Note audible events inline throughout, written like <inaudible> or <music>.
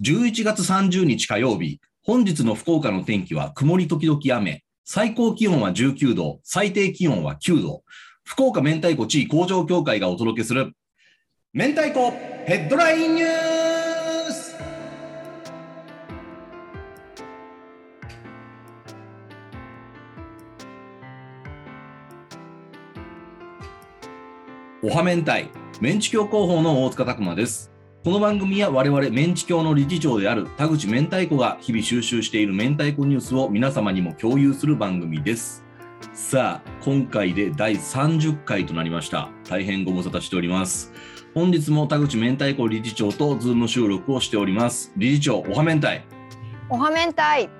11月30日火曜日、本日の福岡の天気は曇り時々雨。最高気温は19度、最低気温は9度。福岡明太子地位工場協会がお届けする、明太子ヘッドラインニュースおは明太、メンチ協広報の大塚拓馬です。この番組は我々メンチ協の理事長である田口明太子が日々収集している明太子ニュースを皆様にも共有する番組です。さあ、今回で第30回となりました。大変ご無沙汰しております。本日も田口明太子理事長とズーム収録をしております。理事長、おは明太。おはめんたい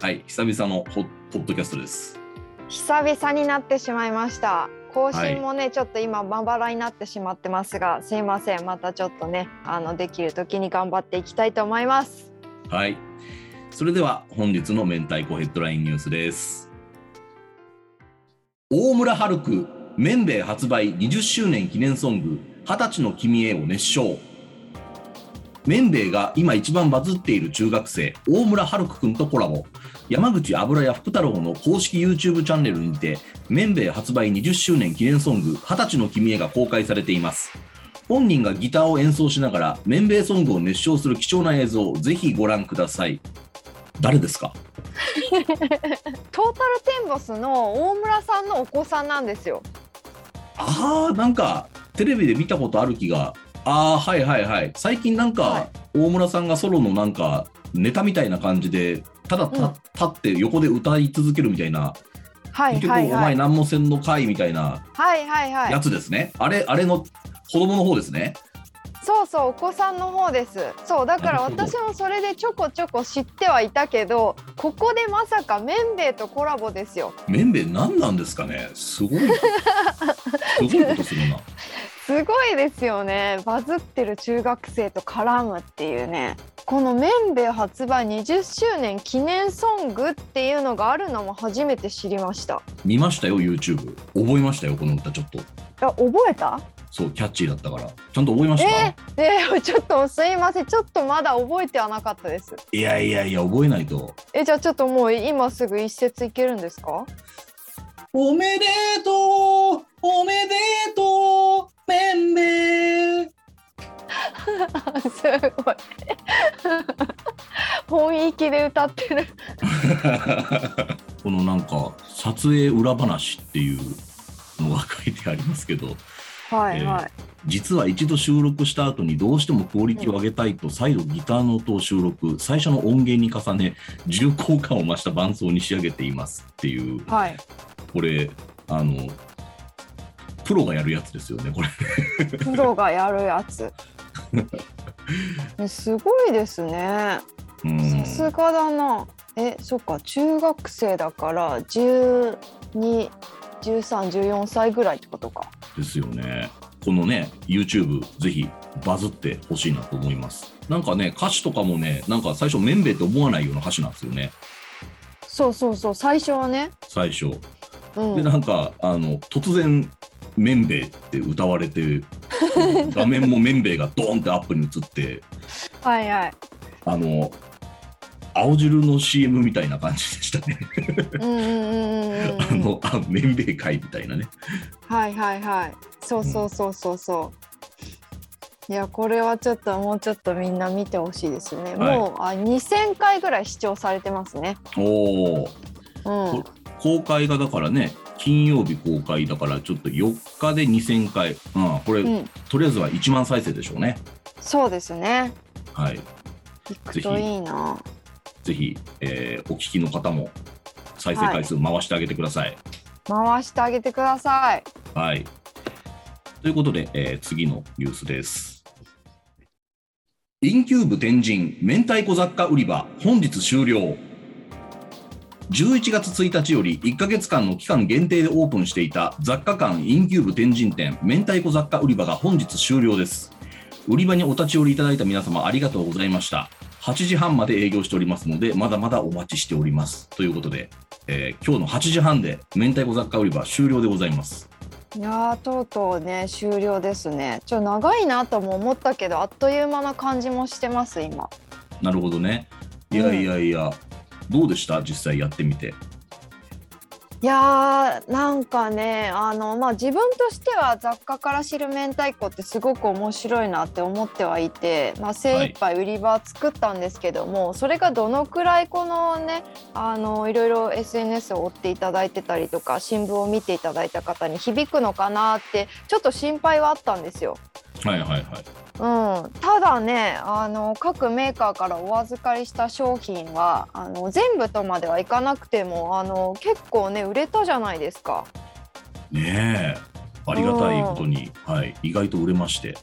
はい、久々のホポッドキャストです。久々になってしまいました更新もね、ちょっと今まばらになってしまってますがすいませんまたちょっとねあのできる時に頑張っていきたいと思いますはい。それでは本日の明太子ヘッドラインニュースです。大村春久、綿米発売20周年記念ソング、二十歳の君へを熱唱。綿米が今一番バズっている中学生、大村春久くんとコラボ。山口油屋福太郎の公式 YouTube チャンネルにて、綿米発売20周年記念ソング、二十歳の君へが公開されています。本人がギターを演奏しながら、綿米ソングを熱唱する貴重な映像をぜひご覧ください。誰ですか？<laughs> トータルテンボスの大村さんのお子さんなんですよあー、なんか、テレビで見たことある気が。あー、はいはいはい。最近なんか、はい大村さんがソロのなんか、ネタみたいな感じで、ただた、うん立って横で歌い続けるみたいな、はい結局、お前はいはい何もせんのかいみたいなはいはいはいやつですね。あれ、あれの子供の方ですね。そうそうお子さんの方ですそうだからなるほど私もそれでちょこちょこ知ってはいたけどここでまさかめんべいとコラボですよ綿米何なんですかねすごいな。すごいことするな。<laughs> すごいですよね。バズってる中学生と絡むっていうね。この「めんべい発売20周年記念ソング」っていうのがあるのも初めて知りました。見ましたよ、YouTube。覚えましたよ、この歌ちょっと。あ覚えた？そう、キャッチーだったから。ちゃんと覚えました、えー、えーちょっとすいません。ちょっとまだ覚えてはなかったです。いやいやいや、覚えないと。えじゃあちょっともう今すぐ一節いけるんですか？おめでとうおめでとうめんべいすごい。<laughs> 本域で歌ってる。このなんか撮影裏話っていうのが書いてありますけどはいはい、実は一度収録した後にどうしてもクオリティを上げたいと再度ギターの音を収録最初の音源に重ね重厚感を増した伴奏に仕上げていますっていう。はい。これあのプロがやるやつですよねこれプロがやるやつ <laughs> えすごいですねうんさすがだな。え、そっか、中学生だから、十二、十三、十四歳ぐらいってことか。ですよね。このね、YouTube ぜひバズってほしいなと思います。なんかね、歌詞とかもね、なんか最初、めんべいって思わないような歌詞なんですよね、そうそうそう、最初はね。最初。で、うん。なんか、あの、突然、めんべいって歌われて、<laughs> 画面もめんべいがドーンってアップに映って、はいはい。あの、青汁の CM みたいな感じでしたね。うんうんうんうんうん。<laughs> あの、あ、めんべい会みたいなね。はいはいはい。そうそうそうそうそう。いや、これはちょっともうちょっとみんな見てほしいですね。はいもうあ2000回ぐらい視聴されてますね。おー。うん。公開がだからね、金曜日公開だから、ちょっと4日で2000回。うん、これ、うん。とりあえずは1万再生でしょうね。そうですね。はい。行くといいな。ぜひ、えーお聞きの方も再生回数回してあげてください。回してあげてください。はい。ということで、えー次のニュースです。インキューブ天神明太子雑貨売り場本日終了。11月1日より1ヶ月間の期間限定でオープンしていた雑貨館インキューブ天神店明太子雑貨売り場が本日終了です。売り場にお立ち寄りいただいた皆様ありがとうございました。8時半まで営業しておりますので、まだまだお待ちしております。ということで、えー今日の8時半で明太子雑貨売り場終了でございます。いやーとうとうね終了ですねちょっと長いなとも思ったけどあっという間な感じもしてます今なるほどね。いやいやいや、どうでした？実際やってみて。いやーなんかねあの、まあ、自分としては雑貨から知る明太子ってすごく面白いなって思ってはいて、まあ、精一杯売り場作ったんですけども、それがどのくらいこのねあのいろいろ SNS を追っていただいてたりとか新聞を見ていただいた方に響くのかなってちょっと心配はあったんですよ。はいはいはい。うん、ただねあの各メーカーからお預かりした商品はあの全部とまではいかなくてもあの結構ね売れたじゃないですか。ねえ、ありがたいことに、はい、意外と売れまして。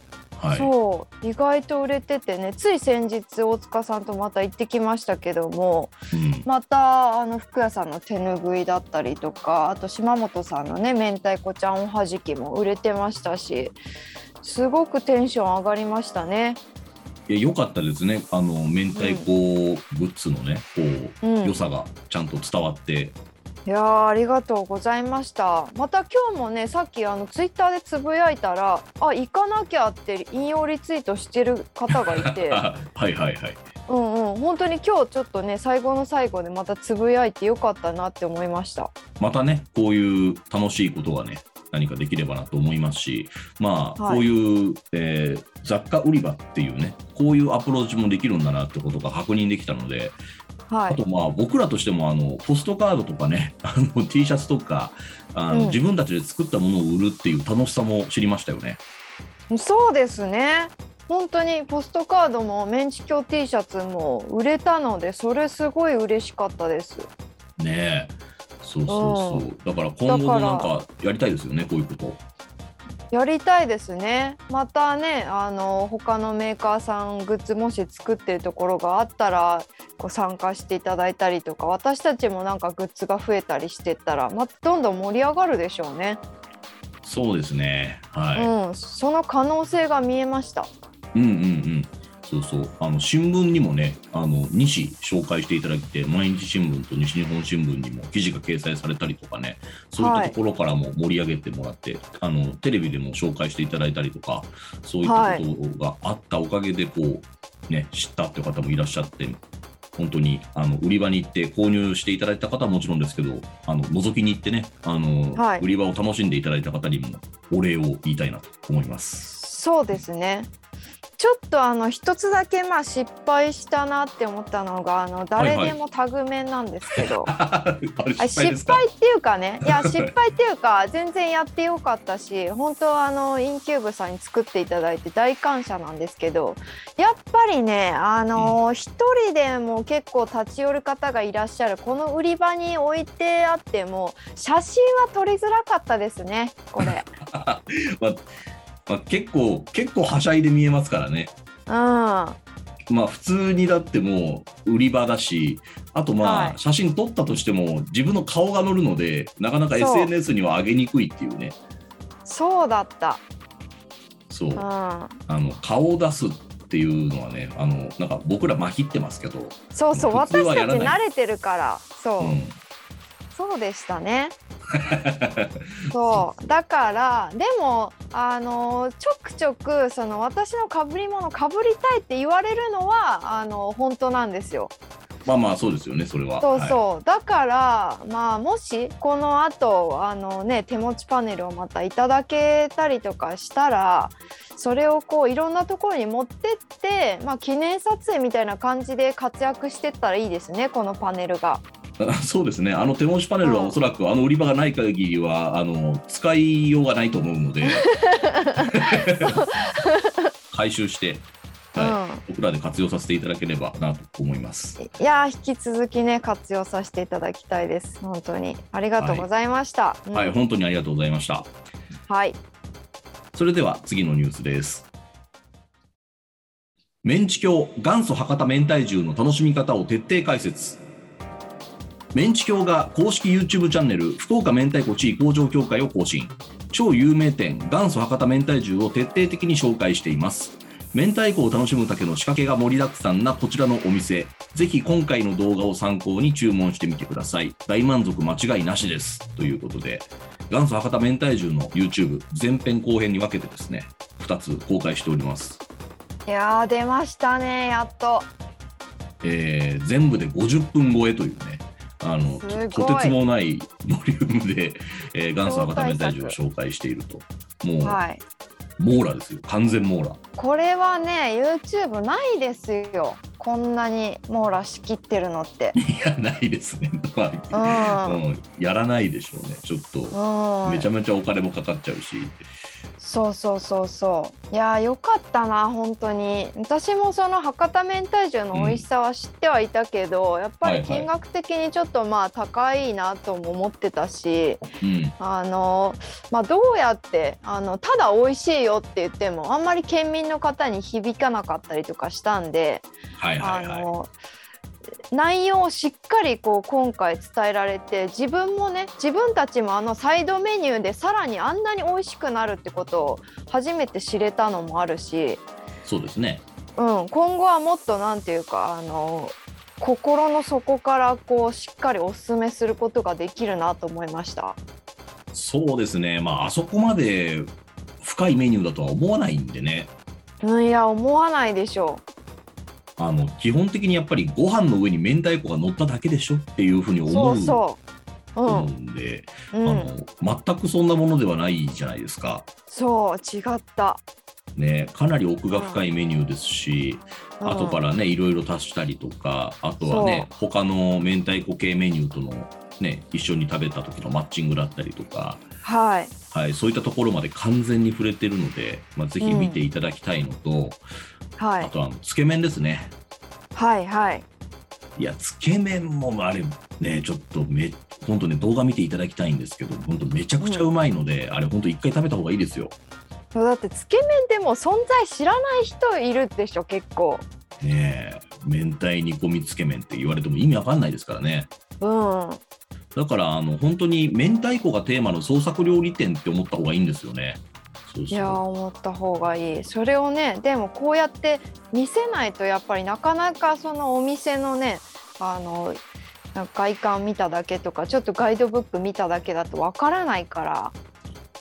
はい。そう意外と売れててねつい先日大塚さんとまた行ってきましたけどもうん。またあの服屋さんの手ぬぐいだったりとかあと島本さんのね明太子ちゃんおはじきも売れてましたしすごくテンション上がりましたね。いや良かったですね。あの明太子グッズのね、こう、うん良さがちゃんと伝わって、いやーありがとうございました。また今日もねさっきあのツイッターでつぶやいたらあ行かなきゃって引用リツイートしてる方がいて <laughs> はいはいはい。うんうん本当に今日ちょっとね最後の最後でまたつぶやいてよかったなって思いました。またね、こういう楽しいことがね、何かできればなと思いますし、まあ、はいこういう、えー雑貨売り場っていうね、こういうアプローチもできるんだなってことが確認できたので、はい。あとまあ僕らとしてもあのポストカードとかね、<laughs> あの T シャツとかあの、うん自分たちで作ったものを売るっていう楽しさも知りましたよね。そうですね。本当にポストカードもメンチ協 T シャツも売れたのでそれすごい嬉しかったです。ねえ。そうそうそう。だから今後もなんかやりたいですよね、こういうこと。やりたいですね。またね、あの他のメーカーさんグッズもし作ってるところがあったら、こう参加していただいたりとか、私たちもなんかグッズが増えたりしてったら、まどんどん盛り上がるでしょうね。そうですね。はい。うん、その可能性が見えました。うんうんうん。そうそう。あの新聞にもね、あの2紙紹介していただいて、毎日新聞と西日本新聞にも記事が掲載されたりとかね、そういったところからも盛り上げてもらって、あのテレビでも紹介していただいたりとか、そういったことがあったおかげでこうね知ったっていう方もいらっしゃって。本当にあの売り場に行って購入していただいた方はもちろんですけど、あの覗きに行ってね、あのはい売り場を楽しんでいただいた方にもお礼を言いたいなと思います。そうですね。ちょっとあの一つだけまあ失敗したなって思ったのがあの誰でもタグ面なんですけど、<laughs> 失敗っていうかねいや失敗っていうか全然やってよかったし本当あのインキューブさんに作っていただいて大感謝なんですけどやっぱりねあの一、人でも結構立ち寄る方がいらっしゃるこの売り場に置いてあっても写真は撮りづらかったですねこれ。<laughs> まあ、結構結構はしゃいで見えますからね。うんまあ普通にだってもう売り場だし、あとまあはい。写真撮ったとしても自分の顔が載るので、なかなか SNS には上げにくいっていうね。そうだった。そう。う。ん。あの顔を出すっていうのはね、あのなんか僕らまひってますけど、そうそう私たち慣れてるから。そう、うん、そうでしたね <laughs> そうだからでもあのちょくちょくその私のかぶり物かぶりたいって言われるのはあの本当なんですよ。まあまあそうですよね、それは。そうはいそう、だからまあもしこの後あのね手持ちパネルをまたいただけたりとかしたらそれをこういろんなところに持ってって、まあ、記念撮影みたいな感じで活躍してったらいいですねこのパネルが。<laughs> そうですね、あの手持ちパネルはうんおそらくあの売り場がない限りはあの使いようがないと思うので、<laughs> <laughs> 回収して、はい僕らで活用させていただければなと思います。うん、いやー引き続きね活用させていただきたいです本当にありがとうございました。うんはい、本当にありがとうございました。はいそれでは次のニュースです。メンチ協元祖博多明太重の楽しみ方を徹底解説。メンチ協が公式 YouTube チャンネル福岡明太子地位向上協会を更新。超有名店元祖博多明太重を徹底的に紹介しています。明太子を楽しむだけの仕掛けが盛りだくさんなこちらのお店。ぜひ今回の動画を参考に注文してみてください。大満足間違いなしです。ということで、元祖博多明太重の YouTube 前編後編に分けてですね、2つ公開しております。いやー出ましたねやっと。えー全部で50分超えというねあのととてつもないボリュームで、えー、<laughs> 元祖博多明太子を紹介していると。もう、はい。網羅ですよ。完全網羅。これはね YouTube ないですよ。こんなに網羅しきってるのって。<laughs> いやないですね、<laughs> まうあん、うん、やらないでしょうね。ちょっとうん、めちゃめちゃお金もかかっちゃうし、そうそうそうそう。いやーよかったな本当に。私もその博多明太子の美味しさは知ってはいたけど、やっぱり金額的にちょっとまあ高いなとも思ってたし、うん、あのまあどうやってあのただ美味しいよって言ってもあんまり県民の方に響かなかったりとかしたんで、はいはいはい。あの内容をしっかりこう今回伝えられて自分もね自分たちもあのサイドメニューでさらにあんなに美味しくなるってことを初めて知れたのもあるし、そうですね。うん、今後はもっとなんていうかあの心の底からこうしっかりおすすめすることができるなと思いました。そうですね。まああそこまで深いメニューだとは思わないんでね。うん、いや思わないでしょあの基本的にやっぱりご飯の上に明太子が乗っただけでしょっていうふうにう。思うと思ん、うんで、うん、あの全くそんなものではないじゃないですか。そう違った。ね、かなり奥が深いメニューですし、うん後からねいろいろ足したりとかあとはね他の明太子系メニューとの、ね、一緒に食べた時のマッチングだったりとか、はい。はい、そういったところまで完全に触れてるので、まあ、ぜひ見ていただきたいのと、はい。あとはあのつけ麺ですね。はい。はい。いやつけ麺もあれねちょっとめ本当ね動画見ていただきたいんですけど本当めちゃくちゃうまいので、あれ本当一回食べた方がいいですよ。だってつけ麺でも存在知らない人いるでしょ結構。ねえ明太煮込みつけ麺って言われても意味わかんないですからね。うん。だからあの本当に明太子がテーマの創作料理店って思った方がいいんですよね。そうそういや思った方がいい。それをねでもこうやって見せないとやっぱりなかなかそのお店のねあの外観見ただけとかちょっとガイドブック見ただけだとわからないから。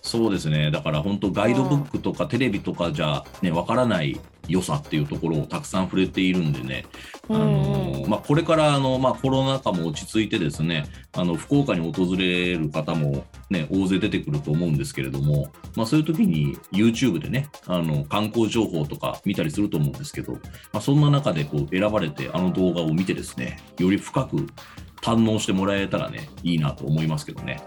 そうですね。だから本当ガイドブックとかテレビとかじゃねわからない良さっていうところをたくさん触れているんでね。あのまあこれからあのまあコロナ禍も落ち着いてですね、あの福岡に訪れる方もね大勢出てくると思うんですけれども、まあそういう時に YouTube でねあの観光情報とか見たりすると思うんですけど、まあそんな中でこう選ばれてあの動画を見てですね、より深く堪能してもらえたらねいいなと思いますけどね。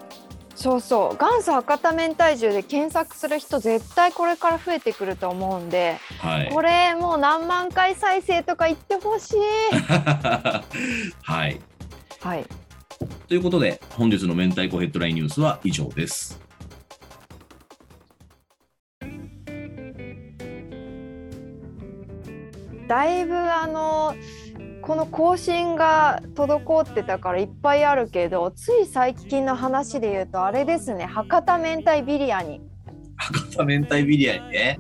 そうそう元祖博多明太子で検索する人絶対これから増えてくると思うんではい。これもう何万回再生とか言ってほしい。<laughs> はい。はい。ということで、本日の明太子ヘッドラインニュースは以上です。だいぶあのこの更新が滞ってたからいっぱいあるけどつい最近の話で言うとあれですね博多明太ビリヤニ、博多明太ビリヤニね。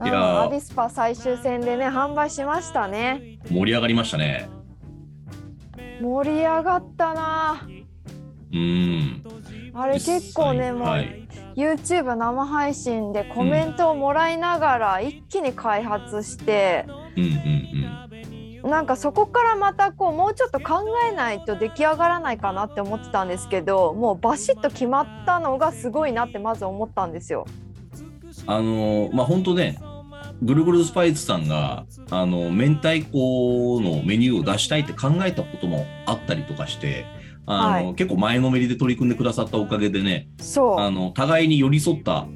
うん、いやーアビスパ最終戦でね販売しましたね盛り上がりましたね。盛り上がったなうーん。あれ結構ねもう、はい。YouTube 生配信でコメントをもらいながら一気に開発して、うんうんなんかそこからまたこうもうちょっと考えないと出来上がらないかなって思ってたんですけどもうバシッと決まったのがすごいなってまず思ったんですよ。うん。あのーまあ本当ね、ぐるぐるスパイスさんが、あの、明太子のメニューを出したいって考えたこともあったりとかして、あの、はい結構前のめりで取り組んでくださったおかげでね、そうあの、互いに寄り添った、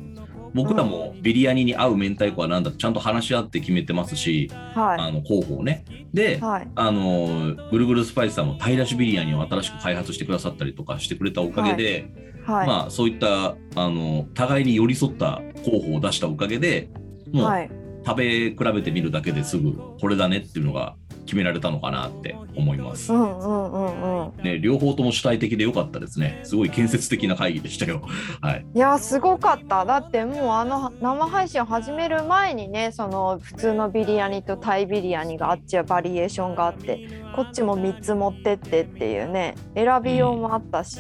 僕らもビリヤニに合う明太子は何だちゃんと話し合って決めてますし、はあの候補をね。で、いはい。あのぐるぐるスパイスさんも平らしビリヤニを新しく開発してくださったりとかしてくれたおかげで、はい、まあそういったあの互いに寄り添った候補を出したおかげでもう、はい、食べ比べてみるだけですぐこれだねっていうのが決められたのかなって思いますう。んうんうんうんね、両方とも主体的で良かったですね。すごい建設的な会議でしたよ。<laughs> はい。いやすごかっただってもうあの生配信を始める前にねその普通のビリヤニとタイビリヤニがあっちはバリエーションがあってこっちも3つ持ってってっていうね選びようもあったし、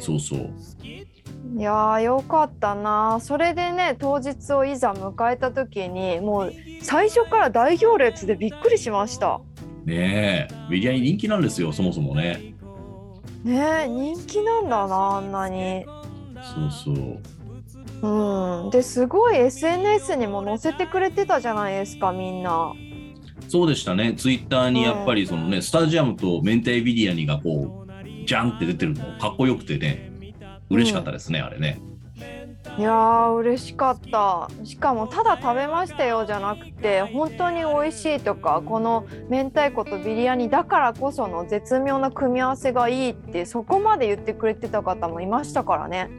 そうそう。いやーよかったなそれでね当日をいざ迎えた時にもう最初から大行列でびっくりしましたねえ、ビリヤニ人気なんですよ、そもそもね。ねえ人気なんだなあんなに。そうそう。うん、ですごい SNS にも載せてくれてたじゃないですかみんな。そうでしたね、ツイッターにやっぱりそのね、スタジアムと明太ビリヤニがこう、ジャンって出てるのかっこよくてね、嬉しかったですね、あれね。いやー嬉しかったしかもただ食べましたよじゃなくて本当に美味しいとかこの明太子とビリヤニだからこその絶妙な組み合わせがいいってそこまで言ってくれてた方もいましたからね。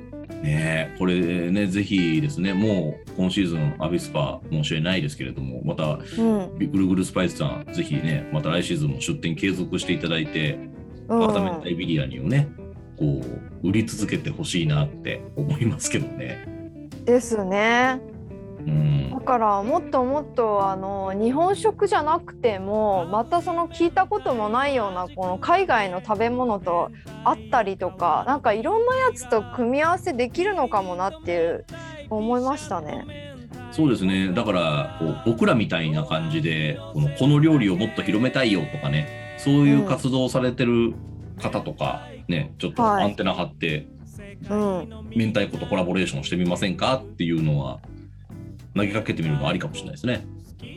ねえこれね、ぜひですね、もう今シーズン、アビスパ申し訳ないですけれども、また、うん、ぐるぐるスパイスさん、ぜひね、また来シーズンも出店継続していただいて、うんまた明太ビリヤニをね、こう、売り続けてほしいなって思いますけどね。ですね。うんだ。からもっともっとあの日本食じゃなくてもまたその聞いたこともないようなこの海外の食べ物とあったりとかなんかいろんなやつと組み合わせできるのかもなっていう思いましたね。そうですね。だから、こう僕らみたいな感じで、このこの料理をもっと広めたいよとかね、そういう活動をされてる方とか、ね、ちょっとはいアンテナ張って、うん、明太子とコラボレーションしてみませんか？っていうのは、投げかけてみるのありかもしれないですね。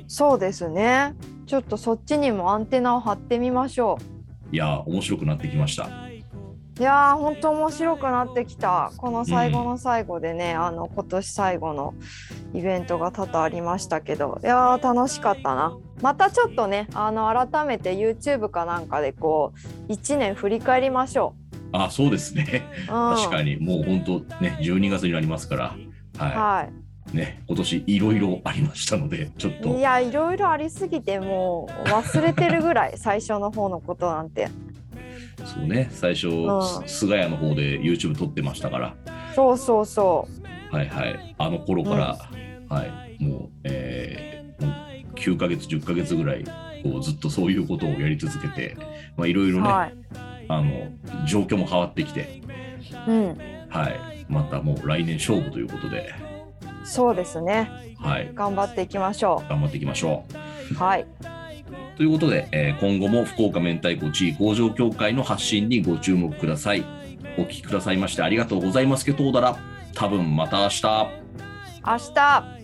そうですね。ちょっとそっちにもアンテナを張ってみましょいやー、面白くなってきました。う。いやー本当面白くなってきた。この最後の最後でね、あの今年最後のイベントが多々ありましたけど、いやー楽しかったな。またちょっとね、あの改めて YouTube かなんかでこう1年振り返りましょあ、そうですね。う。うん、確かに、もう本当ね、12月になりますから、は。はいね、今年いろいろありましたので、ちょっい。いと、やいろいろありすぎてもう忘れてるぐらい最初の方のことなんて。そうね、最初、んす菅谷の方で YouTube 撮ってましたから、そうそうそはいはい、あの頃から、はい、もう、えーもう9ヶ月、10ヶ月ぐらい、こうずっとそういうことをやり続けて、まあ、いろいうろね、はい。あの、状況も変わってきて、うん。はい、またもう来年勝負ということで、そうですね。はい、頑張っていきましょ頑張っていきましょう。う。はい。ということで、えー今後も福岡明太子地位工場協会の発信にご注目ください。お聞きくださいましてありがとうございますけどうだら、多分また明日。明日